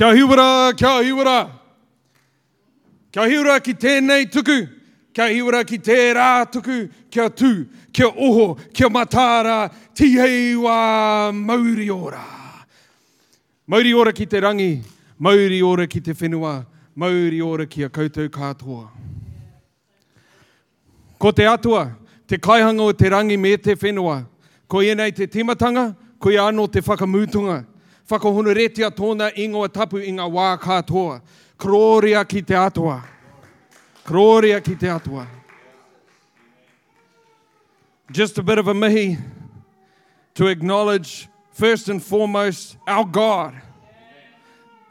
Kia hiwara, kia hiwara. Kia hiwara ki tēnei tuku. Kia hiwara ki tē rā tuku. Kia tū, kia oho, kia matāra. Tihei wā mauri ora. Mauri ora ki te rangi. Mauri ora ki te whenua. Mauri ora ki a koutou katoa. Ko te atua, te kaihanga o te rangi me te whenua. Ko ienei te timatanga, ko i anō te whakamutunga. Whakahonoretia tōna ingoa tapu i ngā wā katoa. Kroria ki te atua. Kroria ki te atua. Just a bit of a mihi to acknowledge first and foremost our God,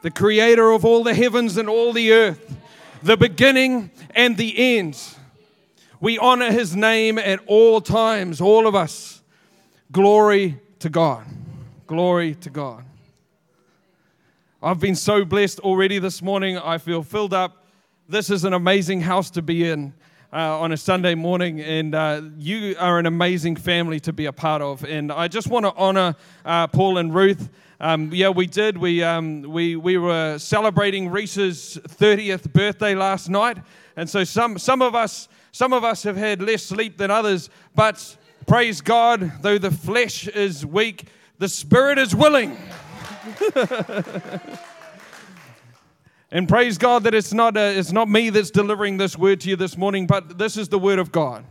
the creator of all the heavens and all the earth, the beginning and the end. We honor his name at all times, all of us. Glory to God. Glory to God. I've been so blessed already this morning. I feel filled up. This is an amazing house to be in uh, on a Sunday morning, and uh, you are an amazing family to be a part of. And I just want to honor uh, Paul and Ruth. Um, yeah, we did. We, um, we, we were celebrating Reese's 30th birthday last night. And so some, some, of us, some of us have had less sleep than others, but praise God, though the flesh is weak, the spirit is willing. and praise God that it's not, uh, it's not me that's delivering this word to you this morning, but this is the word of God.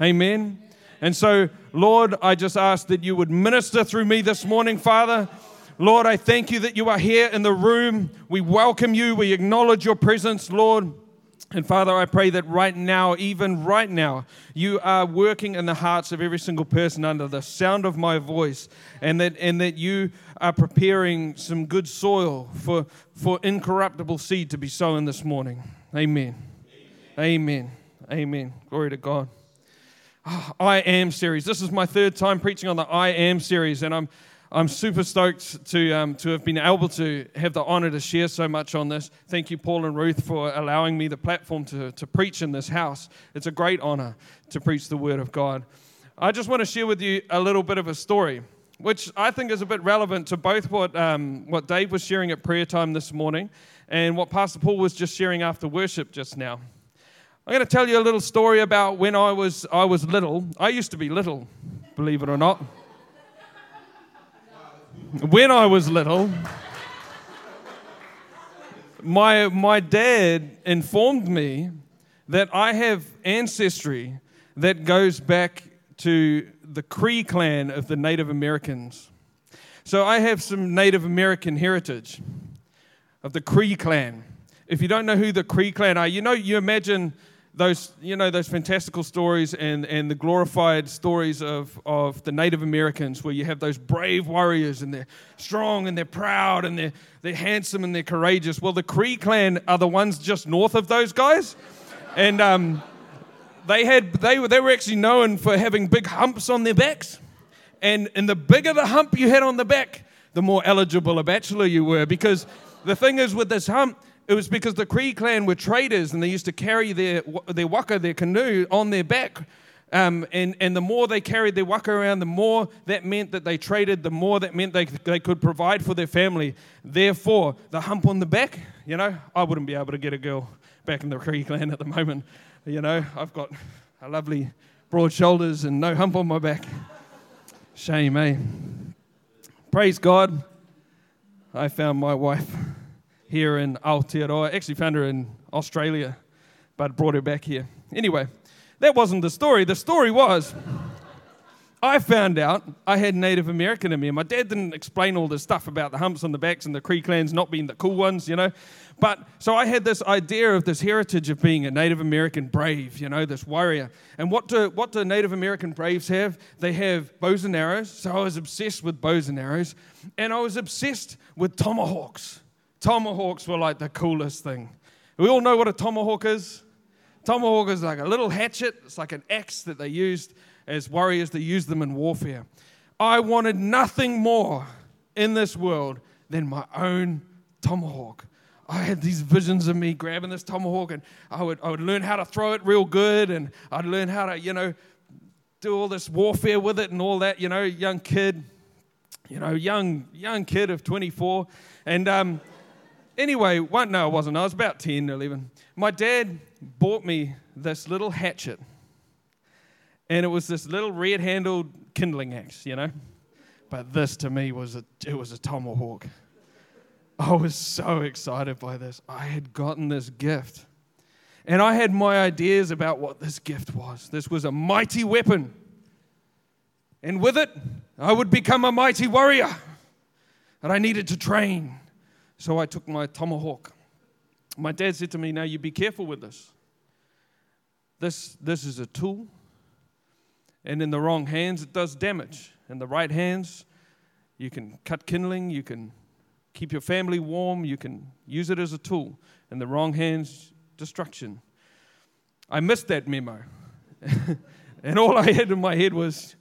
Amen. And so, Lord, I just ask that you would minister through me this morning, Father. Lord, I thank you that you are here in the room. We welcome you. We acknowledge your presence, Lord. And Father, I pray that right now, even right now, you are working in the hearts of every single person under the sound of my voice, and that, and that you are preparing some good soil for, for incorruptible seed to be sown this morning. Amen. Amen. Amen. Glory to God. Oh, I Am series. This is my third time preaching on the I Am series, and I'm I'm super stoked to, um, to have been able to have the honor to share so much on this. Thank you, Paul and Ruth, for allowing me the platform to, to preach in this house. It's a great honor to preach the Word of God. I just want to share with you a little bit of a story, which I think is a bit relevant to both what, um, what Dave was sharing at prayer time this morning and what Pastor Paul was just sharing after worship just now. I'm going to tell you a little story about when I was, I was little. I used to be little, believe it or not when I was little, my, my dad informed me that I have ancestry that goes back to the Cree clan of the Native Americans. So I have some Native American heritage of the Cree clan. If you don't know who the Cree clan are, you know, you imagine those, you know, those fantastical stories and, and the glorified stories of, of the Native Americans where you have those brave warriors and they're strong and they're proud and they're, they're handsome and they're courageous. Well, the Cree clan are the ones just north of those guys. And um, they, had, they, were, they were actually known for having big humps on their backs. And, and the bigger the hump you had on the back, the more eligible a bachelor you were. Because the thing is with this hump, it was because the Cree clan were traders and they used to carry their, their waka, their canoe, on their back. Um, and, and the more they carried their waka around, the more that meant that they traded, the more that meant they, they could provide for their family. Therefore, the hump on the back, you know, I wouldn't be able to get a girl back in the Cree clan at the moment. You know, I've got a lovely broad shoulders and no hump on my back. Shame, eh? Praise God, I found my wife here in Aotearoa. I actually found her in Australia, but brought her back here. Anyway, that wasn't the story. The story was I found out I had Native American in me. My dad didn't explain all this stuff about the humps on the backs and the Cree clans not being the cool ones, you know. But so I had this idea of this heritage of being a Native American brave, you know, this warrior. And what do, what do Native American braves have? They have bows and arrows. So I was obsessed with bows and arrows. And I was obsessed with tomahawks. Tomahawks were like the coolest thing. We all know what a tomahawk is. Tomahawk is like a little hatchet, it's like an axe that they used as warriors that used them in warfare. I wanted nothing more in this world than my own tomahawk. I had these visions of me grabbing this tomahawk and I would, I would learn how to throw it real good and I'd learn how to, you know, do all this warfare with it and all that, you know, young kid, you know, young, young kid of 24. And, um, Anyway, one, no, I wasn't. I was about 10 or 11. My dad bought me this little hatchet, and it was this little red handled kindling axe, you know? But this to me was a, it was a tomahawk. I was so excited by this. I had gotten this gift. And I had my ideas about what this gift was. This was a mighty weapon. And with it, I would become a mighty warrior. And I needed to train. So I took my tomahawk. My dad said to me, Now you be careful with this. This, this is a tool. And in the wrong hands, it does damage. In the right hands, you can cut kindling, you can keep your family warm, you can use it as a tool. In the wrong hands, destruction. I missed that memo. and all I had in my head was,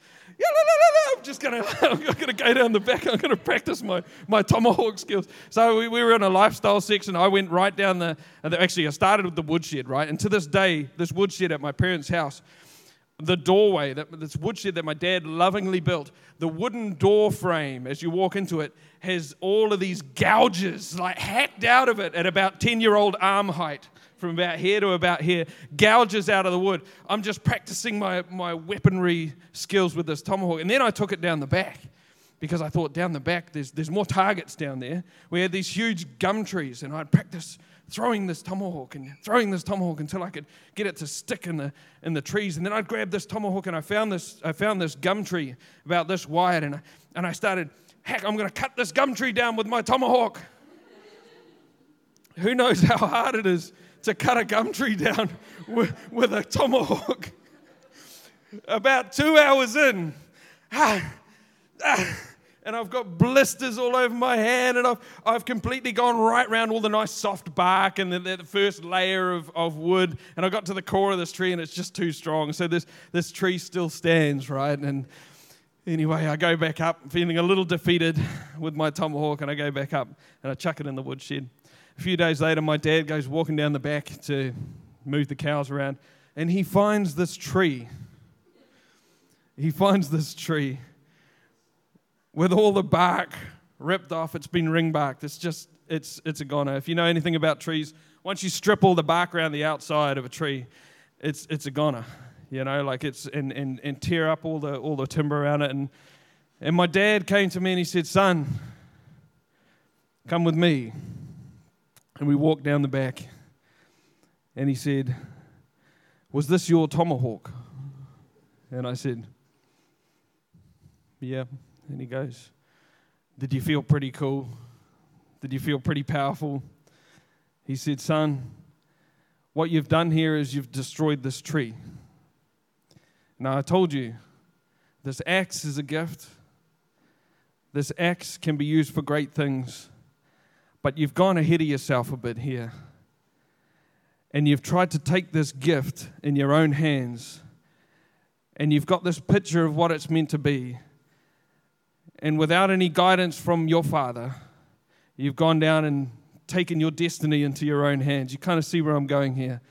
I'm just gonna, I'm gonna go down the back. I'm gonna practice my, my tomahawk skills. So we, we were in a lifestyle section. I went right down the, actually I started with the woodshed, right? And to this day, this woodshed at my parents' house, the doorway, that, this woodshed that my dad lovingly built, the wooden door frame as you walk into it has all of these gouges like hacked out of it at about 10 year old arm height from about here to about here, gouges out of the wood. I'm just practicing my, my weaponry skills with this tomahawk. And then I took it down the back because I thought down the back there's, there's more targets down there. We had these huge gum trees, and I'd practice throwing this tomahawk and throwing this tomahawk until I could get it to stick in the, in the trees. And then I'd grab this tomahawk and I found this, I found this gum tree about this wide, and I, and I started, heck, I'm going to cut this gum tree down with my tomahawk. Who knows how hard it is to cut a gum tree down with, with a tomahawk. About two hours in, ah, ah, and I've got blisters all over my hand, and I've, I've completely gone right around all the nice soft bark and the, the first layer of, of wood, and I got to the core of this tree, and it's just too strong. So this, this tree still stands, right? And anyway, I go back up, feeling a little defeated with my tomahawk, and I go back up and I chuck it in the woodshed. A few days later, my dad goes walking down the back to move the cows around, and he finds this tree. He finds this tree with all the bark ripped off. It's been ring barked. It's just, it's, it's a goner. If you know anything about trees, once you strip all the bark around the outside of a tree, it's, it's a goner. You know, like it's, and, and, and tear up all the, all the timber around it. And, and my dad came to me and he said, Son, come with me. And we walked down the back. And he said, Was this your tomahawk? And I said, Yeah. And he goes, Did you feel pretty cool? Did you feel pretty powerful? He said, Son, what you've done here is you've destroyed this tree. Now, I told you, this axe is a gift. This axe can be used for great things. But you've gone ahead of yourself a bit here. And you've tried to take this gift in your own hands. And you've got this picture of what it's meant to be. And without any guidance from your father, you've gone down and taken your destiny into your own hands. You kind of see where I'm going here.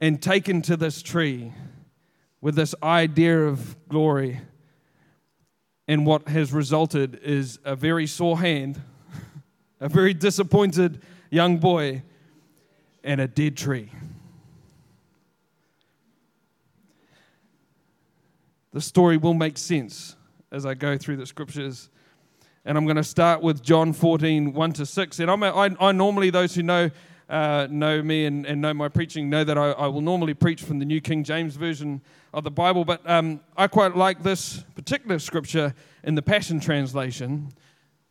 And taken to this tree with this idea of glory. And what has resulted is a very sore hand a very disappointed young boy, and a dead tree. The story will make sense as I go through the scriptures. And I'm going to start with John 14, 1 to 6. And I'm a, I, I normally, those who know, uh, know me and, and, know my preaching know that I, I, will normally preach from the New King James Version of the Bible, but um, I quite like this particular scripture in the Passion Translation.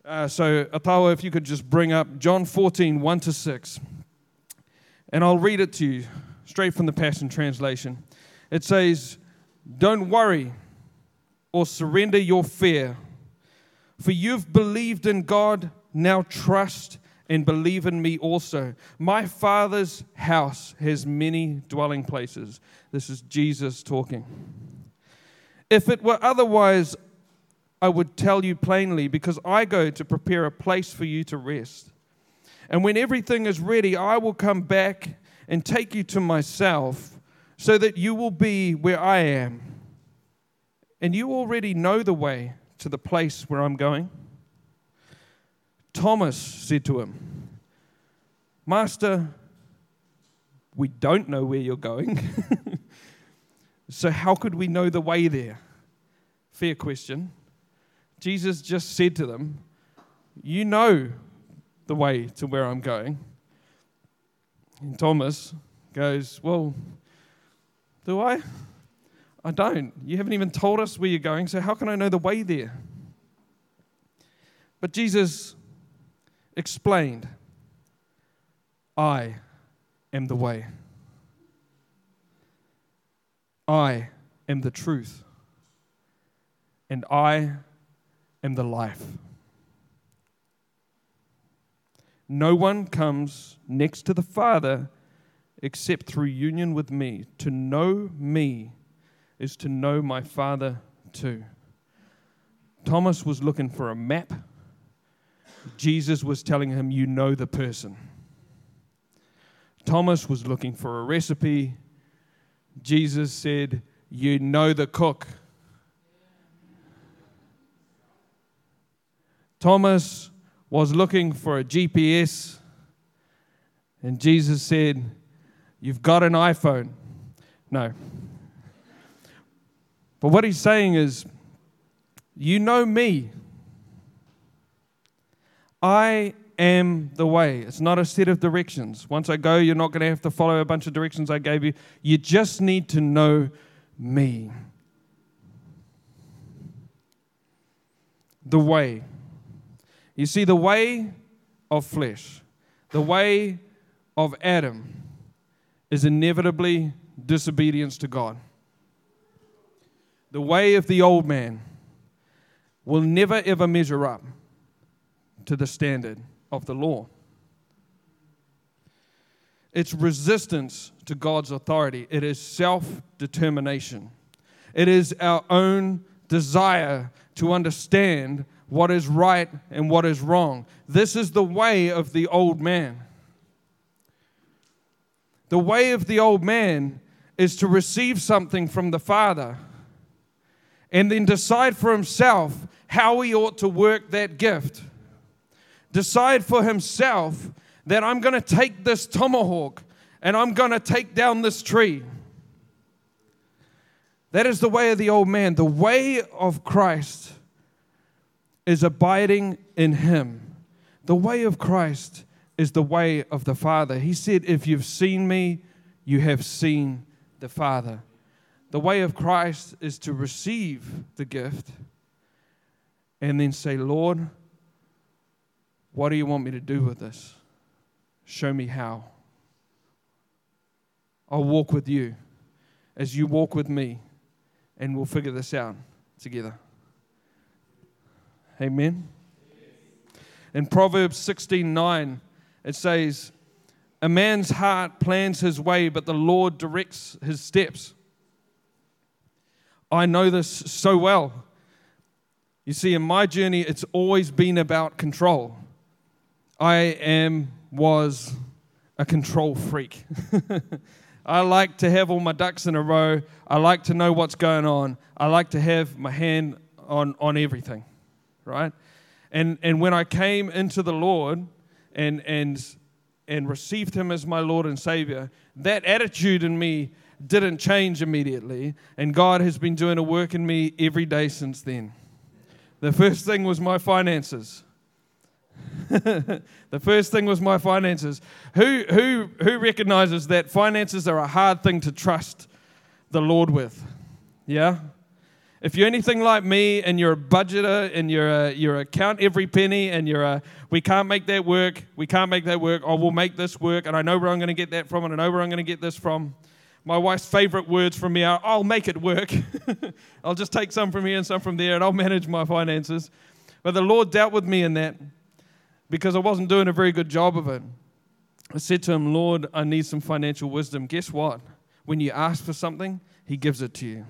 Uh, so, Atawa, if you could just bring up John 14, 1 to 6. And I'll read it to you straight from the Passion Translation. It says, Don't worry or surrender your fear, for you've believed in God, now trust and believe in me also. My Father's house has many dwelling places. This is Jesus talking. If it were otherwise, I would tell you plainly, because I go to prepare a place for you to rest. And when everything is ready, I will come back and take you to myself, so that you will be where I am. And you already know the way to the place where I'm going. Thomas said to him, Master, we don't know where you're going. so, how could we know the way there? Fair question. Jesus just said to them, You know the way to where I'm going. And Thomas goes, Well, do I? I don't. You haven't even told us where you're going, so how can I know the way there? But Jesus explained, I am the way. I am the truth. And I am the life. No one comes next to the Father except through union with me. To know me is to know my Father too. Thomas was looking for a map. Jesus was telling him, You know the person. Thomas was looking for a recipe. Jesus said, You know the cook. Thomas was looking for a GPS, and Jesus said, You've got an iPhone. No. But what he's saying is, You know me. I am the way. It's not a set of directions. Once I go, you're not going to have to follow a bunch of directions I gave you. You just need to know me. The way. You see, the way of flesh, the way of Adam, is inevitably disobedience to God. The way of the old man will never ever measure up to the standard of the law. It's resistance to God's authority. It is self determination. It is our own desire to understand what is right and what is wrong. This is the way of the old man. The way of the old man is to receive something from the Father and then decide for himself how he ought to work that gift. Decide for himself that I'm going to take this tomahawk and I'm going to take down this tree. That is the way of the old man. The way of Christ is abiding in him. The way of Christ is the way of the Father. He said, If you've seen me, you have seen the Father. The way of Christ is to receive the gift and then say, Lord, what do you want me to do with this? Show me how. I'll walk with you as you walk with me, and we'll figure this out together. Amen. In Proverbs 16:9, it says, "A man's heart plans his way, but the Lord directs his steps." I know this so well. You see, in my journey, it's always been about control. I am, was a control freak. I like to have all my ducks in a row. I like to know what's going on. I like to have my hand on, on everything, right? And, and when I came into the Lord and, and, and received Him as my Lord and Savior, that attitude in me didn't change immediately. And God has been doing a work in me every day since then. The first thing was my finances. the first thing was my finances. Who, who, who recognizes that finances are a hard thing to trust the Lord with? Yeah? If you're anything like me and you're a budgeter and you're a, you're a count every penny and you're a, we can't make that work, we can't make that work, or we'll make this work, and I know where I'm going to get that from, and I know where I'm going to get this from. My wife's favorite words from me are, I'll make it work. I'll just take some from here and some from there, and I'll manage my finances. But the Lord dealt with me in that because I wasn't doing a very good job of it. I said to him, Lord, I need some financial wisdom. Guess what? When you ask for something, he gives it to you.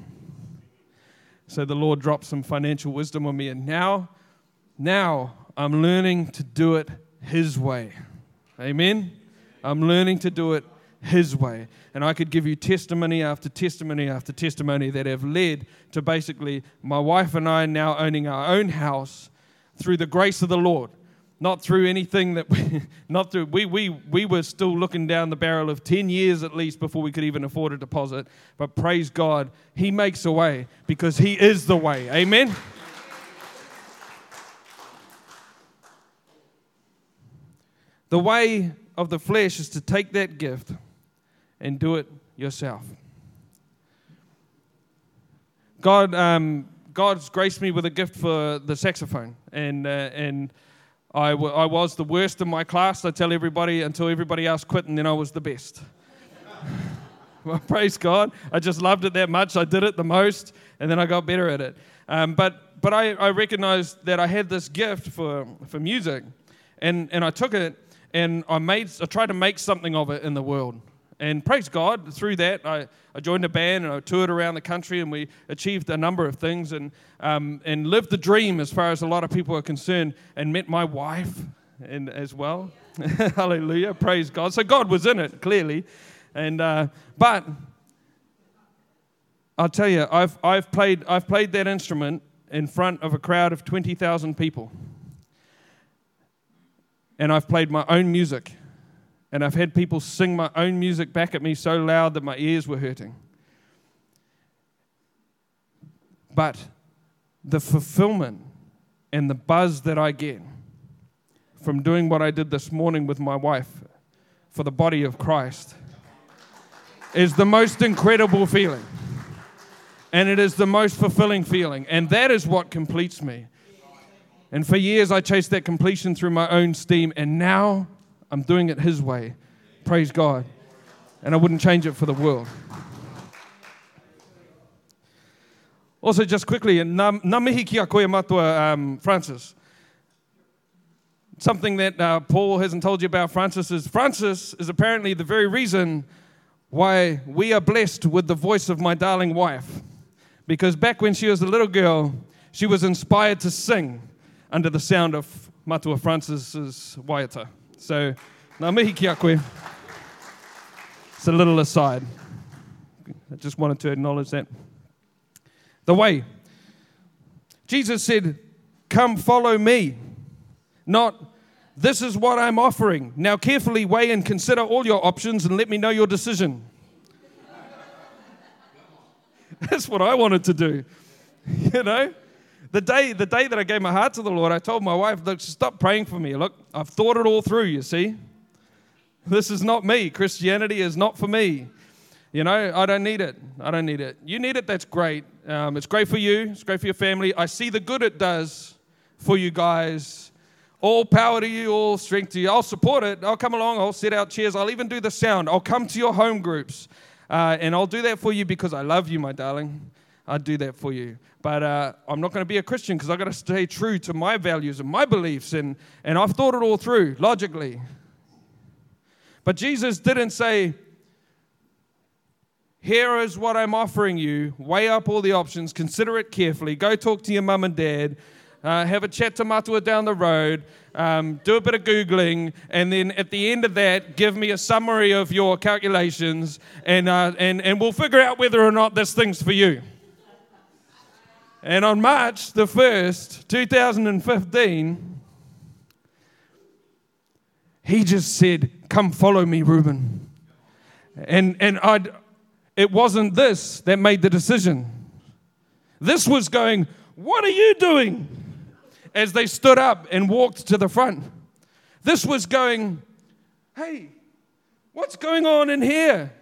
So the Lord dropped some financial wisdom on me, and now, now I'm learning to do it his way. Amen. I'm learning to do it his way. And I could give you testimony after testimony after testimony that have led to basically my wife and I now owning our own house through the grace of the Lord. Not through anything that we, not through we, we we were still looking down the barrel of 10 years at least before we could even afford a deposit. But praise god he makes a way because he is the way. Amen? The way of the flesh is to take that gift and do it yourself. God um, god's graced me with a gift for the saxophone. And uh, and I, w- I was the worst in my class, I tell everybody, until everybody else quit, and then I was the best. well, praise God. I just loved it that much. I did it the most, and then I got better at it. Um, but but I, I recognized that I had this gift for, for music, and, and I took it and I, made, I tried to make something of it in the world. And praise God, through that, I, I joined a band and I toured around the country and we achieved a number of things and, um, and lived the dream as far as a lot of people are concerned and met my wife and, as well. Hallelujah, praise God. So God was in it, clearly. And, uh, but I'll tell you, I've, I've, played, I've played that instrument in front of a crowd of 20,000 people. And I've played my own music and I've had people sing my own music back at me so loud that my ears were hurting. But the fulfillment and the buzz that I get from doing what I did this morning with my wife for the body of Christ is the most incredible feeling. And it is the most fulfilling feeling. And that is what completes me. And for years, I chased that completion through my own steam. And now I'm doing it His way. Praise God. And I wouldn't change it for the world. Also, just quickly, nā mihi ki a koe matua, um, Francis. Something that uh, Paul hasn't told you about Francis is Francis is apparently the very reason why we are blessed with the voice of my darling wife. Because back when she was a little girl, she was inspired to sing under the sound of Matua Francis's waiata. So, nā mihi ki a koe. It's a little aside. I just wanted to acknowledge that. The way. Jesus said, Come follow me. Not, this is what I'm offering. Now carefully weigh and consider all your options and let me know your decision. That's what I wanted to do. You know? The day, the day that I gave my heart to the Lord, I told my wife, look, stop praying for me. Look, I've thought it all through, you see. This is not me. Christianity is not for me. You know, I don't need it. I don't need it. You need it, that's great. Um, it's great for you, it's great for your family. I see the good it does for you guys. All power to you, all strength to you. I'll support it. I'll come along, I'll set out chairs, I'll even do the sound. I'll come to your home groups. Uh, and I'll do that for you because I love you, my darling. I'd do that for you. But uh, I'm not going to be a Christian because I've got to stay true to my values and my beliefs. And, and I've thought it all through logically. But Jesus didn't say, Here is what I'm offering you. Weigh up all the options, consider it carefully. Go talk to your mum and dad. Uh, have a chat to Matua down the road, um, do a bit of Googling, and then at the end of that, give me a summary of your calculations, and, uh, and, and we'll figure out whether or not this thing's for you. And on March the 1st, 2015, he just said, Come follow me, Reuben. And, and I'd, it wasn't this that made the decision. This was going, What are you doing? As they stood up and walked to the front. This was going, Hey, what's going on in here?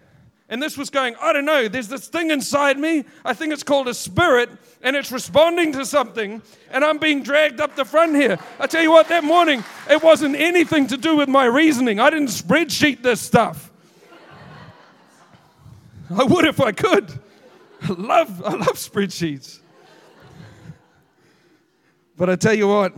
And this was going, I don't know, there's this thing inside me. I think it's called a spirit, and it's responding to something, and I'm being dragged up the front here. I tell you what, that morning, it wasn't anything to do with my reasoning. I didn't spreadsheet this stuff. I would if I could. I love, I love spreadsheets. But I tell you what,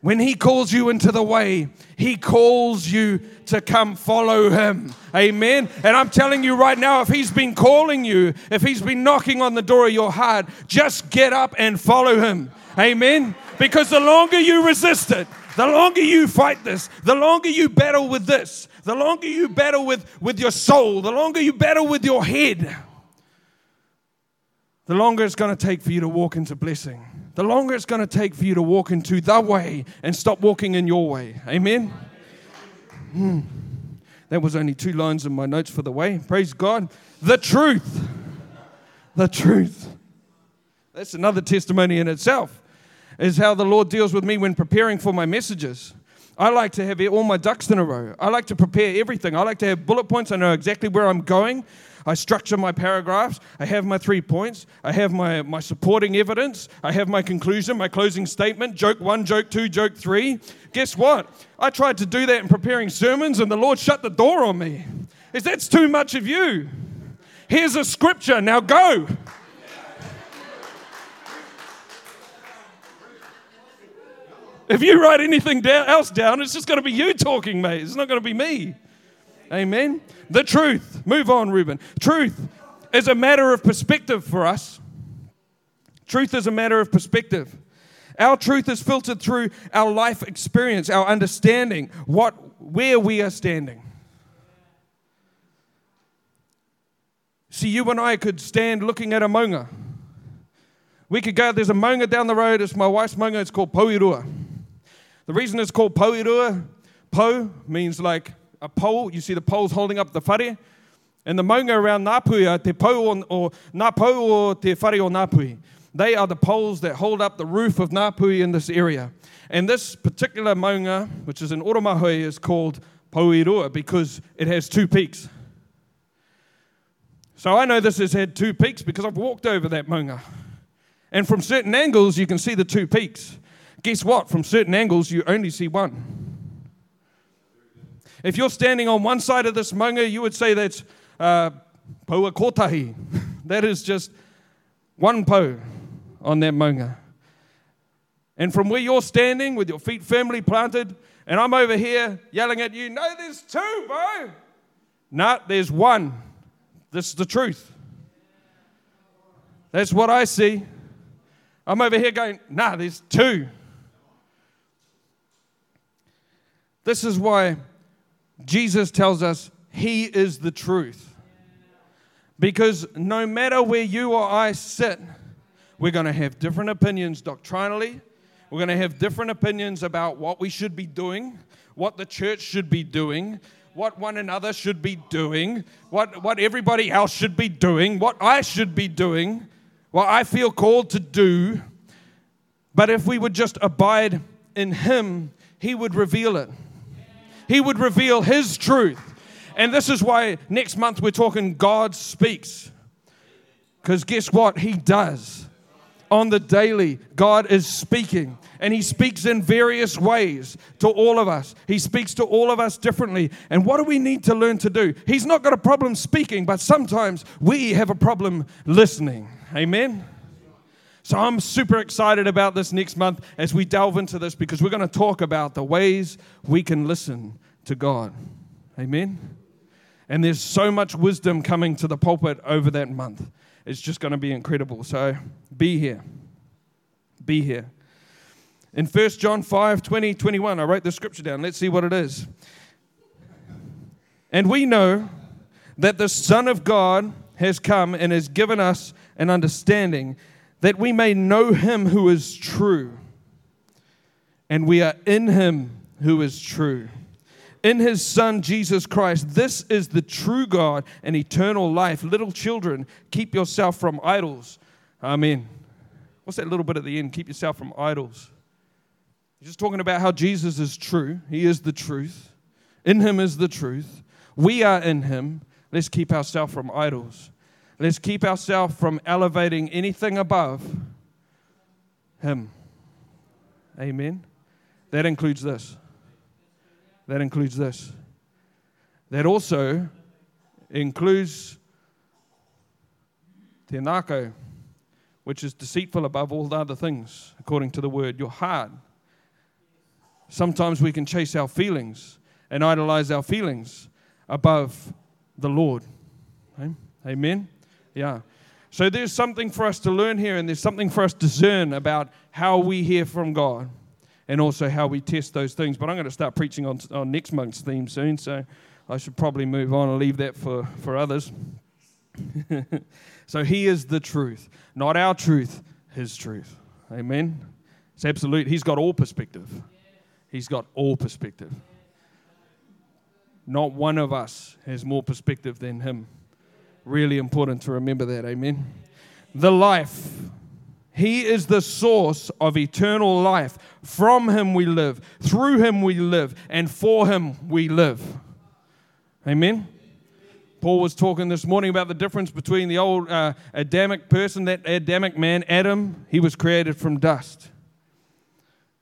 when He calls you into the way, He calls you to come follow Him. Amen. And I'm telling you right now, if He's been calling you, if He's been knocking on the door of your heart, just get up and follow Him. Amen. Because the longer you resist it, the longer you fight this, the longer you battle with this, the longer you battle with, with your soul, the longer you battle with your head, the longer it's going to take for you to walk into blessing the longer it's going to take for you to walk into the way and stop walking in your way. Amen? Hmm. That was only two lines in my notes for the way. Praise God. The truth. The truth. That's another testimony in itself, is how the Lord deals with me when preparing for my messages. I like to have all my ducks in a row. I like to prepare everything. I like to have bullet points. I know exactly where I'm going. I structure my paragraphs. I have my three points. I have my, my supporting evidence. I have my conclusion, my closing statement, joke one, joke two, joke three. Guess what? I tried to do that in preparing sermons, and the Lord shut the door on me. Is that's too much of you? Here's a scripture. Now go. If you write anything else down, it's just going to be you talking, mate. It's not going to be me. Amen. The truth. Move on, Ruben. Truth is a matter of perspective for us. Truth is a matter of perspective. Our truth is filtered through our life experience, our understanding, what, where we are standing. See, you and I could stand looking at a maunga. We could go, there's a maunga down the road, it's my wife's maunga, it's called Pouerua. The reason it's called Pouerua, Po means like a pole. You see the poles holding up the whare. And the maunga around Ngāpuhi te po or, or Ngā po or te whare o Ngāpuhi. They are the poles that hold up the roof of Ngāpuhi in this area. And this particular maunga, which is in Oromahoe, is called Pouerua because it has two peaks. So I know this has had two peaks because I've walked over that maunga. And from certain angles, you can see the two peaks. Guess what? From certain angles, you only see one. If you're standing on one side of this maunga, you would say that's uh, paua kotahi. that is just one po on that maunga. And from where you're standing with your feet firmly planted, and I'm over here yelling at you, no, there's two, bro. No, there's one. This is the truth. That's what I see. I'm over here going, nah, there's two. This is why Jesus tells us He is the truth. Because no matter where you or I sit, we're going to have different opinions doctrinally. We're going to have different opinions about what we should be doing, what the church should be doing, what one another should be doing, what, what everybody else should be doing, what I should be doing, what I feel called to do. But if we would just abide in Him, He would reveal it. He would reveal His truth. And this is why next month we're talking God speaks. Because guess what? He does. On the daily, God is speaking. And He speaks in various ways to all of us. He speaks to all of us differently. And what do we need to learn to do? He's not got a problem speaking, but sometimes we have a problem listening. Amen? So I'm super excited about this next month as we delve into this because we're going to talk about the ways we can listen to God. Amen. And there's so much wisdom coming to the pulpit over that month. It's just going to be incredible. So be here. Be here. In 1 John 5 20, 21, I wrote the scripture down. Let's see what it is. And we know that the Son of God has come and has given us an understanding that we may know him who is true. And we are in him who is true. In his Son, Jesus Christ, this is the true God and eternal life. Little children, keep yourself from idols. Amen. What's that little bit at the end? Keep yourself from idols. He's just talking about how Jesus is true. He is the truth. In him is the truth. We are in him. Let's keep ourselves from idols. Let's keep ourselves from elevating anything above Him. Amen. That includes this. That includes this. That also includes te which is deceitful above all other things, according to the word. Your heart. Sometimes we can chase our feelings and idolize our feelings above the Lord. Amen. Yeah. So there's something for us to learn here, and there's something for us to discern about how we hear from God and also how we test those things. But I'm going to start preaching on, on next month's theme soon, so I should probably move on and leave that for, for others. so he is the truth, not our truth, his truth. Amen. It's absolute. He's got all perspective. He's got all perspective. Not one of us has more perspective than him. Really important to remember that. Amen. The life. He is the source of eternal life. From him we live, through him we live, and for him we live. Amen. Paul was talking this morning about the difference between the old uh, Adamic person, that Adamic man, Adam, he was created from dust.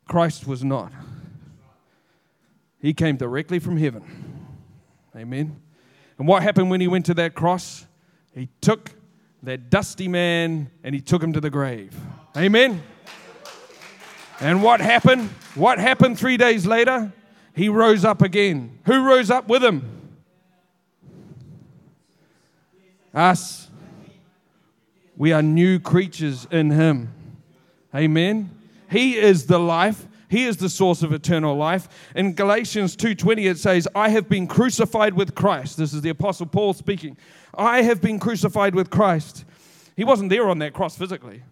Christ was not. He came directly from heaven. Amen. And what happened when he went to that cross? He took that dusty man and he took him to the grave. Amen. And what happened? What happened three days later? He rose up again. Who rose up with him? Us. We are new creatures in him. Amen. He is the life. He is the source of eternal life. In Galatians 2:20 it says, "I have been crucified with Christ." This is the apostle Paul speaking. I have been crucified with Christ. He wasn't there on that cross physically.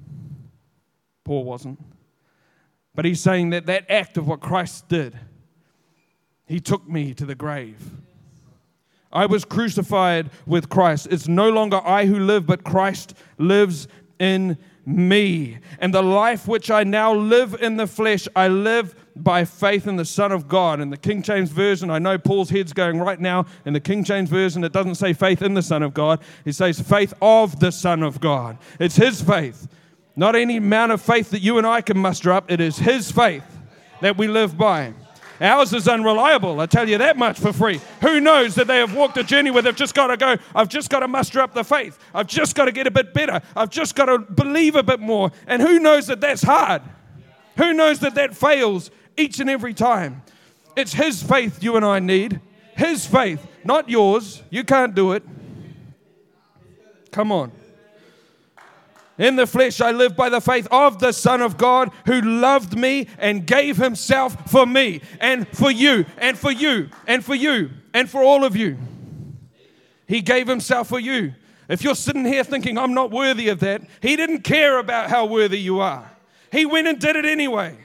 Paul wasn't. But he's saying that that act of what Christ did, he took me to the grave. I was crucified with Christ. It's no longer I who live, but Christ lives in me. And the life which I now live in the flesh, I live by faith in the Son of God. In the King James Version, I know Paul's head's going right now. In the King James Version, it doesn't say faith in the Son of God, it says faith of the Son of God. It's His faith, not any amount of faith that you and I can muster up. It is His faith that we live by. Ours is unreliable, I tell you that much for free. Who knows that they have walked a journey where they've just got to go, I've just got to muster up the faith. I've just got to get a bit better. I've just got to believe a bit more. And who knows that that's hard? Who knows that that fails each and every time? It's His faith you and I need. His faith, not yours. You can't do it. Come on. In the flesh, I live by the faith of the Son of God who loved me and gave himself for me and for you and for you and for you and for all of you. He gave himself for you. If you're sitting here thinking, I'm not worthy of that, he didn't care about how worthy you are. He went and did it anyway.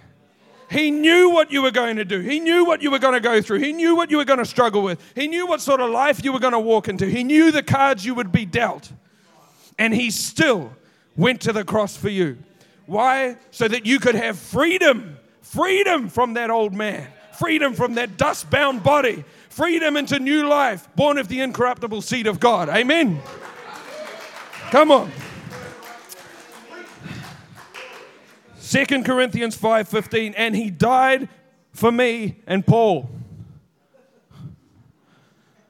He knew what you were going to do. He knew what you were going to go through. He knew what you were going to struggle with. He knew what sort of life you were going to walk into. He knew the cards you would be dealt. And he still went to the cross for you. Why? So that you could have freedom, freedom from that old man, freedom from that dust bound body, freedom into new life, born of the incorruptible seed of God. Amen. Come on. 2 Corinthians 5:15 and he died for me and Paul.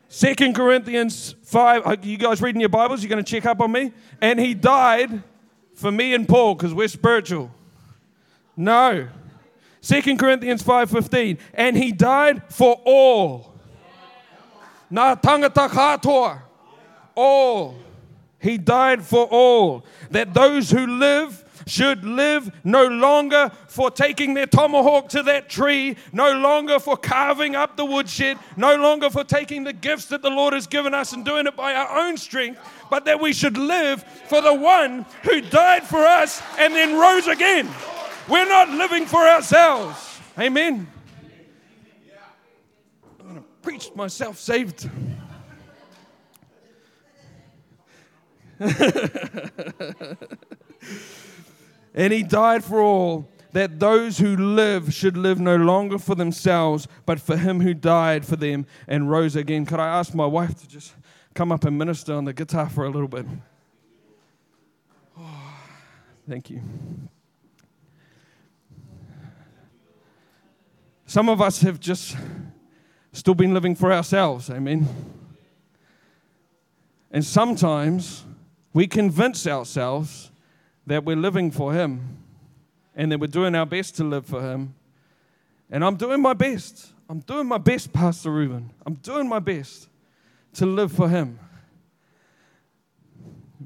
2 Corinthians 5 you guys reading your Bibles? You're going to check up on me? And he died for me and Paul because we're spiritual. No. 2 Corinthians 5:15 and he died for all. Na tangata katoa. All. He died for all that those who live should live no longer for taking their tomahawk to that tree, no longer for carving up the woodshed, no longer for taking the gifts that the Lord has given us and doing it by our own strength, but that we should live for the one who died for us and then rose again. We're not living for ourselves. Amen. I'm going to preach myself saved. and he died for all that those who live should live no longer for themselves, but for him who died for them and rose again. Could I ask my wife to just come up and minister on the guitar for a little bit? Oh, thank you. Some of us have just still been living for ourselves, amen. And sometimes we convince ourselves that we're living for Him and that we're doing our best to live for Him. And I'm doing my best. I'm doing my best, Pastor Ruben. I'm doing my best to live for Him.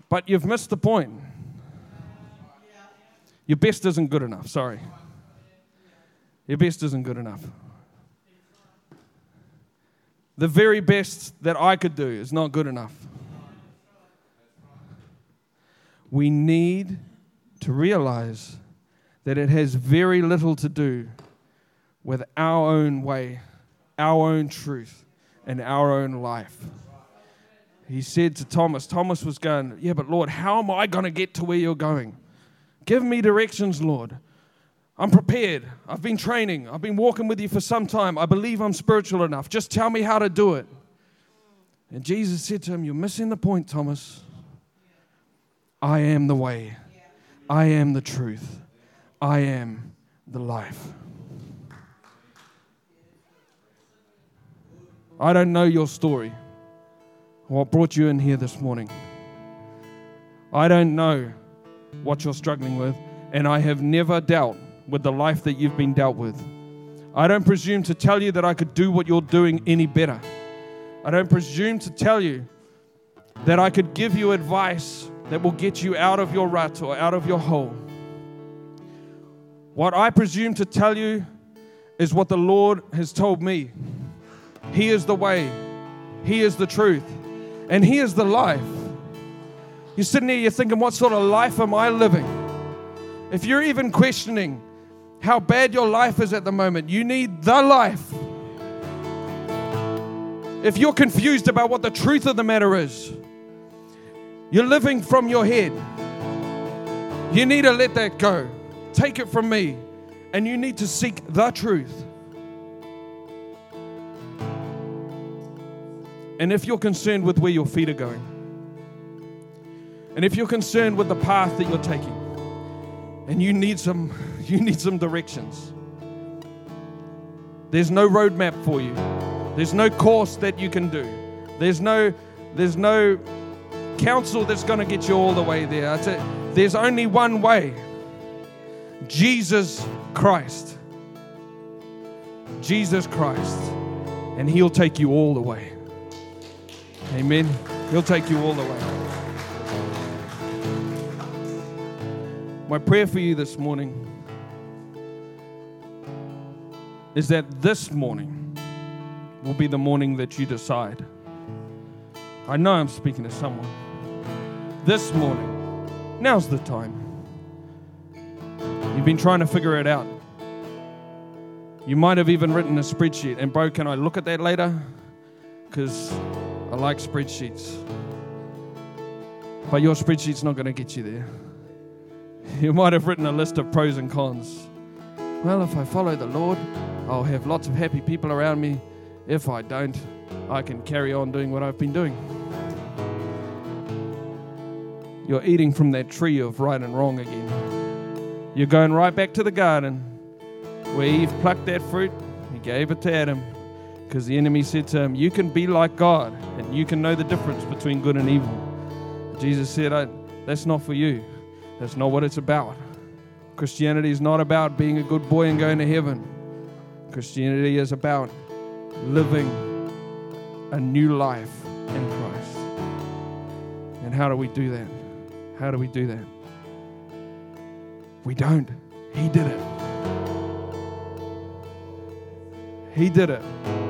But you've missed the point. Your best isn't good enough. Sorry. Your best isn't good enough. The very best that I could do is not good enough. We need to realize that it has very little to do with our own way, our own truth, and our own life. He said to Thomas, Thomas was going, Yeah, but Lord, how am I going to get to where you're going? Give me directions, Lord. I'm prepared. I've been training. I've been walking with you for some time. I believe I'm spiritual enough. Just tell me how to do it. And Jesus said to him, You're missing the point, Thomas. I am the way, I am the truth, I am the life. I don't know your story, what brought you in here this morning. I don't know what you're struggling with, and I have never dealt with the life that you've been dealt with. I don't presume to tell you that I could do what you're doing any better. I don't presume to tell you that I could give you advice that will get you out of your rut or out of your hole. What I presume to tell you is what the Lord has told me. He is the way, He is the truth, and He is the life. You're sitting there, you're thinking, what sort of life am I living? If you're even questioning how bad your life is at the moment, you need the life. If you're confused about what the truth of the matter is, you're living from your head. You need to let that go. Take it from me. And you need to seek the truth. And if you're concerned with where your feet are going, and if you're concerned with the path that you're taking, and you need some you need some directions. There's no roadmap for you. There's no course that you can do. There's no there's no counsel that's going to get you all the way there. There's only one way Jesus Christ. Jesus Christ. And He'll take you all the way. Amen. He'll take you all the way. My prayer for you this morning is that this morning will be the morning that you decide. I know I'm speaking to someone this morning. Now's the time. You've been trying to figure it out. You might have even written a spreadsheet. And, bro, can I look at that later? Because I like spreadsheets. But your spreadsheet's not going to get you there. You might have written a list of pros and cons. Well, if I follow the Lord, I'll have lots of happy people around me. If I don't, I can carry on doing what I've been doing. You're eating from that tree of right and wrong again. You're going right back to the garden where Eve plucked that fruit, and gave it to Adam because the enemy said to him, You can be like God and you can know the difference between good and evil. Jesus said, That's not for you. That's not what it's about. Christianity is not about being a good boy and going to heaven. Christianity is about living a new life in Christ. And how do we do that? How do we do that? We don't. He did it. He did it.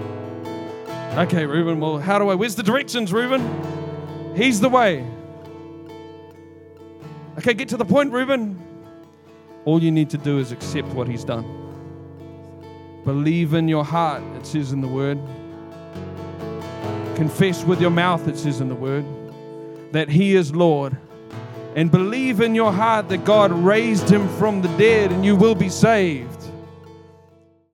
Okay, Reuben, well, how do I? Where's the directions, Reuben? He's the way. Okay, get to the point, Reuben. All you need to do is accept what he's done. Believe in your heart, it says in the word. Confess with your mouth, it says in the word, that he is Lord and believe in your heart that God raised him from the dead and you will be saved.